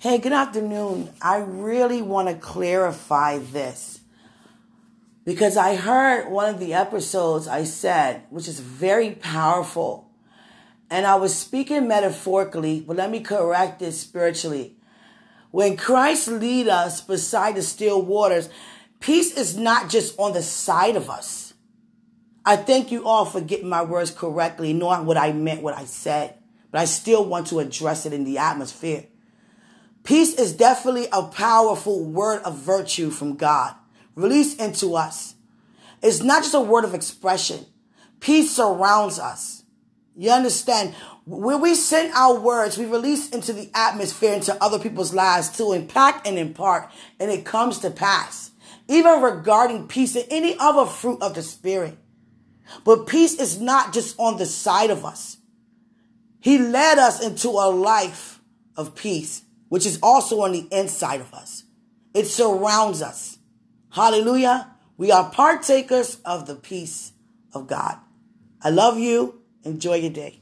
Hey, good afternoon. I really want to clarify this because I heard one of the episodes I said, which is very powerful, and I was speaking metaphorically, but let me correct this spiritually. When Christ lead us beside the still waters, peace is not just on the side of us. I thank you all for getting my words correctly, knowing what I meant, what I said, but I still want to address it in the atmosphere. Peace is definitely a powerful word of virtue from God released into us. It's not just a word of expression. Peace surrounds us. You understand? When we send our words, we release into the atmosphere, into other people's lives to impact and impart, and it comes to pass. Even regarding peace and any other fruit of the Spirit. But peace is not just on the side of us. He led us into a life of peace which is also on the inside of us. It surrounds us. Hallelujah. We are partakers of the peace of God. I love you. Enjoy your day.